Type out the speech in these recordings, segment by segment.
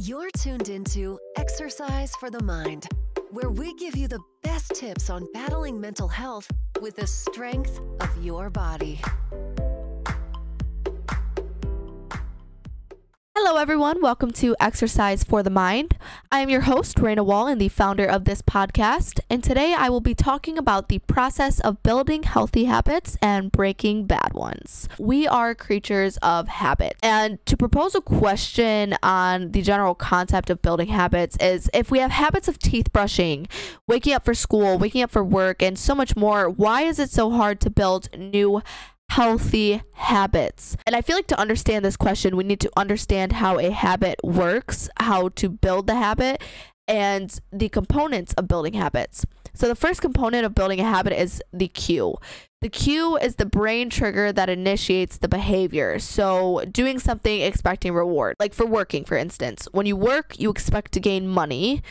You're tuned into Exercise for the Mind, where we give you the best tips on battling mental health with the strength of your body. Hello, everyone. Welcome to Exercise for the Mind. I am your host, Raina Wall, and the founder of this podcast. And today I will be talking about the process of building healthy habits and breaking bad ones. We are creatures of habit. And to propose a question on the general concept of building habits is if we have habits of teeth brushing, waking up for school, waking up for work, and so much more, why is it so hard to build new healthy habits? And I feel like to understand this question, we need to understand how a habit works, how to build the habit, and the components of building habits. So, the first component of building a habit is the cue. The cue is the brain trigger that initiates the behavior. So, doing something expecting reward, like for working, for instance. When you work, you expect to gain money.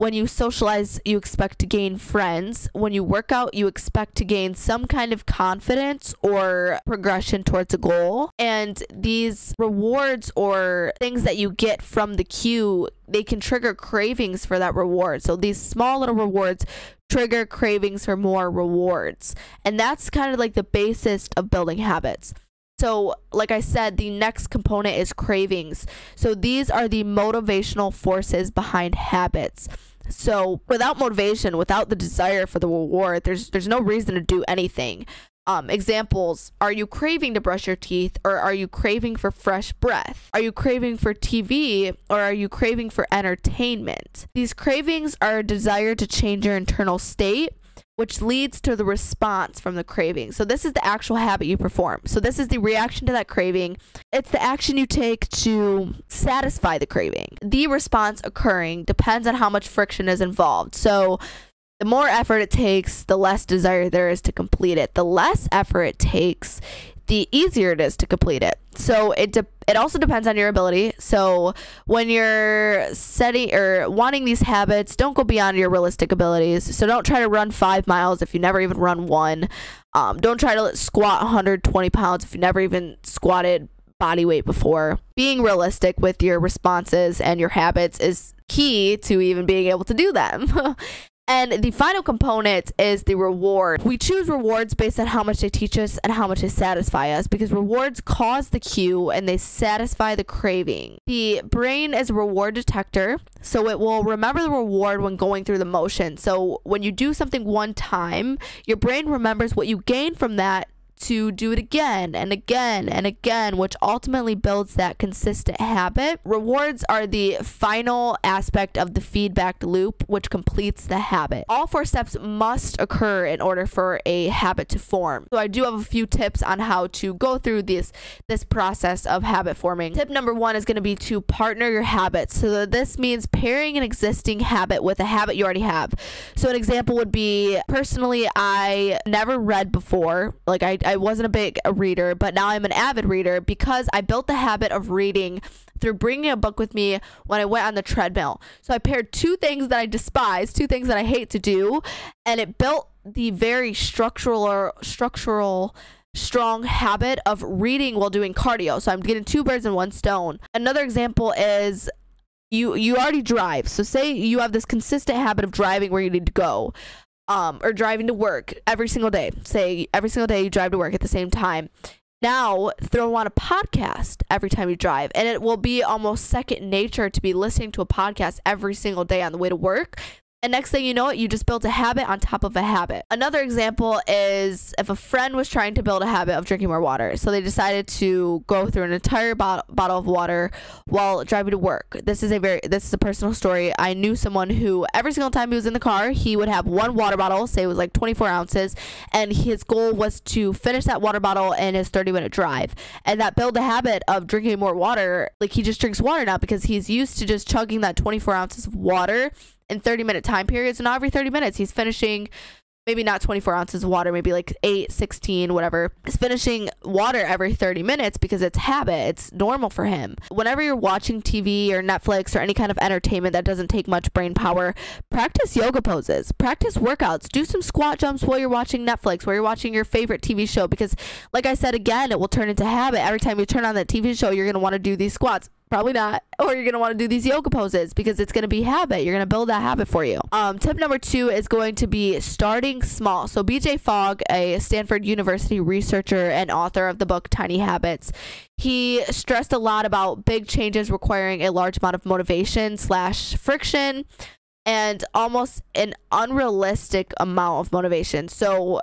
When you socialize, you expect to gain friends. When you work out, you expect to gain some kind of confidence or progression towards a goal. And these rewards or things that you get from the cue, they can trigger cravings for that reward. So these small little rewards trigger cravings for more rewards. And that's kind of like the basis of building habits. So, like I said, the next component is cravings. So, these are the motivational forces behind habits. So, without motivation, without the desire for the reward, there's there's no reason to do anything. Um, examples Are you craving to brush your teeth, or are you craving for fresh breath? Are you craving for TV, or are you craving for entertainment? These cravings are a desire to change your internal state which leads to the response from the craving. So, this is the actual habit you perform. So, this is the reaction to that craving. It's the action you take to satisfy the craving. The response occurring depends on how much friction is involved. So, the more effort it takes, the less desire there is to complete it. The less effort it takes, the easier it is to complete it. So it de- it also depends on your ability. So when you're setting or wanting these habits, don't go beyond your realistic abilities. So don't try to run five miles if you never even run one. Um, don't try to squat 120 pounds if you never even squatted body weight before. Being realistic with your responses and your habits is key to even being able to do them. And the final component is the reward. We choose rewards based on how much they teach us and how much they satisfy us because rewards cause the cue and they satisfy the craving. The brain is a reward detector, so it will remember the reward when going through the motion. So when you do something one time, your brain remembers what you gain from that to do it again and again and again, which ultimately builds that consistent habit. Rewards are the final aspect of the feedback loop, which completes the habit. All four steps must occur in order for a habit to form. So I do have a few tips on how to go through this this process of habit forming. Tip number one is going to be to partner your habits. So this means pairing an existing habit with a habit you already have. So an example would be personally, I never read before. Like I I wasn't a big reader, but now I'm an avid reader because I built the habit of reading through bringing a book with me when I went on the treadmill. So I paired two things that I despise, two things that I hate to do, and it built the very structural or structural strong habit of reading while doing cardio. So I'm getting two birds in one stone. Another example is you you already drive. So say you have this consistent habit of driving where you need to go um, or driving to work every single day. Say every single day you drive to work at the same time. Now throw on a podcast every time you drive, and it will be almost second nature to be listening to a podcast every single day on the way to work and next thing you know it, you just built a habit on top of a habit. Another example is if a friend was trying to build a habit of drinking more water. So they decided to go through an entire bottle, bottle of water while driving to work. This is a very this is a personal story. I knew someone who every single time he was in the car, he would have one water bottle, say it was like 24 ounces, and his goal was to finish that water bottle in his 30 minute drive. And that built a habit of drinking more water. Like he just drinks water now because he's used to just chugging that 24 ounces of water in 30 minute time periods. And not every 30 minutes, he's finishing maybe not 24 ounces of water, maybe like 8, 16, whatever. He's finishing water every 30 minutes because it's habit. It's normal for him. Whenever you're watching TV or Netflix or any kind of entertainment that doesn't take much brain power, practice yoga poses, practice workouts, do some squat jumps while you're watching Netflix, while you're watching your favorite TV show. Because, like I said again, it will turn into habit. Every time you turn on that TV show, you're going to want to do these squats Probably not. Or you're going to want to do these yoga poses because it's going to be habit. You're going to build that habit for you. Um, tip number two is going to be starting small. So, BJ Fogg, a Stanford University researcher and author of the book Tiny Habits, he stressed a lot about big changes requiring a large amount of motivation slash friction and almost an unrealistic amount of motivation. So,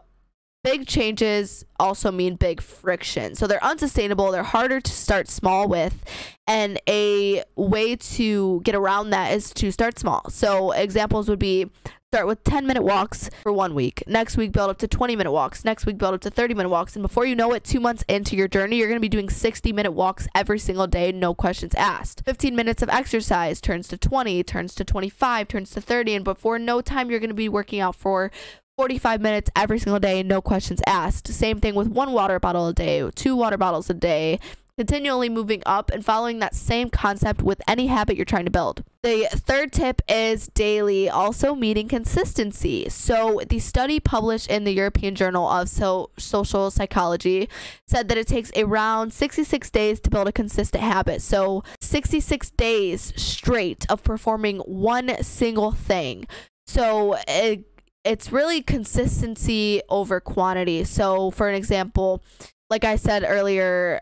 big changes also mean big friction. So they're unsustainable, they're harder to start small with. And a way to get around that is to start small. So examples would be start with 10 minute walks for one week. Next week, build up to 20 minute walks. Next week, build up to 30 minute walks. And before you know it, two months into your journey, you're going to be doing 60 minute walks every single day, no questions asked. 15 minutes of exercise turns to 20, turns to 25, turns to 30. And before no time, you're going to be working out for 45 minutes every single day, no questions asked. Same thing with one water bottle a day, two water bottles a day, continually moving up and following that same concept with any habit you're trying to build. The third tip is daily, also meeting consistency. So, the study published in the European Journal of so- Social Psychology said that it takes around 66 days to build a consistent habit. So, 66 days straight of performing one single thing. So, it it's really consistency over quantity. So, for an example, like I said earlier,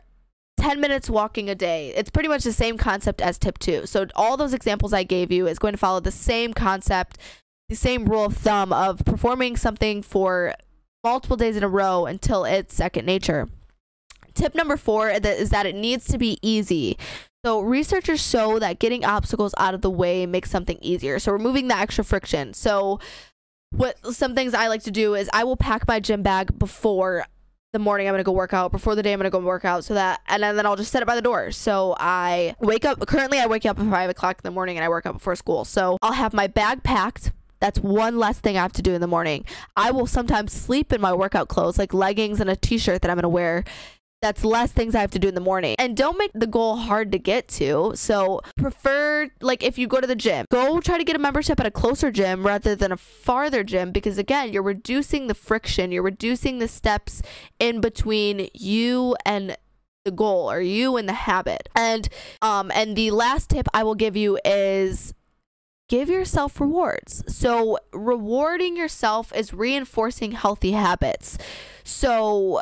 10 minutes walking a day. It's pretty much the same concept as tip two. So, all those examples I gave you is going to follow the same concept, the same rule of thumb of performing something for multiple days in a row until it's second nature. Tip number four is that it needs to be easy. So, researchers show that getting obstacles out of the way makes something easier. So, removing the extra friction. So, what some things I like to do is I will pack my gym bag before the morning I'm gonna go work out, before the day I'm gonna go work out, so that and then, then I'll just set it by the door. So I wake up currently I wake up at five o'clock in the morning and I work out before school. So I'll have my bag packed. That's one less thing I have to do in the morning. I will sometimes sleep in my workout clothes, like leggings and a t shirt that I'm gonna wear that's less things I have to do in the morning. And don't make the goal hard to get to. So prefer like if you go to the gym, go try to get a membership at a closer gym rather than a farther gym because again, you're reducing the friction, you're reducing the steps in between you and the goal or you and the habit. And um and the last tip I will give you is give yourself rewards. So rewarding yourself is reinforcing healthy habits. So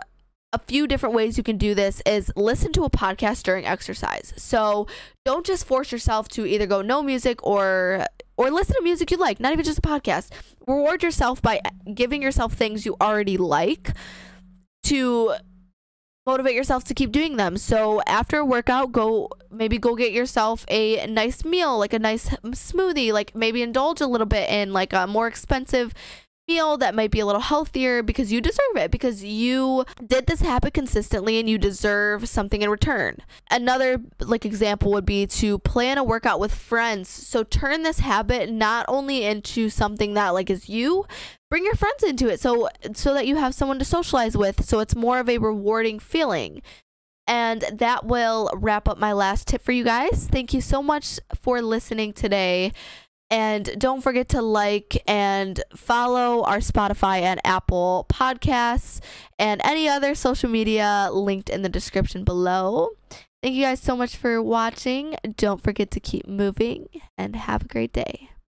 a few different ways you can do this is listen to a podcast during exercise. So don't just force yourself to either go no music or or listen to music you like, not even just a podcast. Reward yourself by giving yourself things you already like to motivate yourself to keep doing them. So after a workout, go maybe go get yourself a nice meal, like a nice smoothie, like maybe indulge a little bit in like a more expensive meal that might be a little healthier because you deserve it because you did this habit consistently and you deserve something in return. Another like example would be to plan a workout with friends. So turn this habit not only into something that like is you, bring your friends into it so so that you have someone to socialize with so it's more of a rewarding feeling. And that will wrap up my last tip for you guys. Thank you so much for listening today. And don't forget to like and follow our Spotify and Apple podcasts and any other social media linked in the description below. Thank you guys so much for watching. Don't forget to keep moving and have a great day.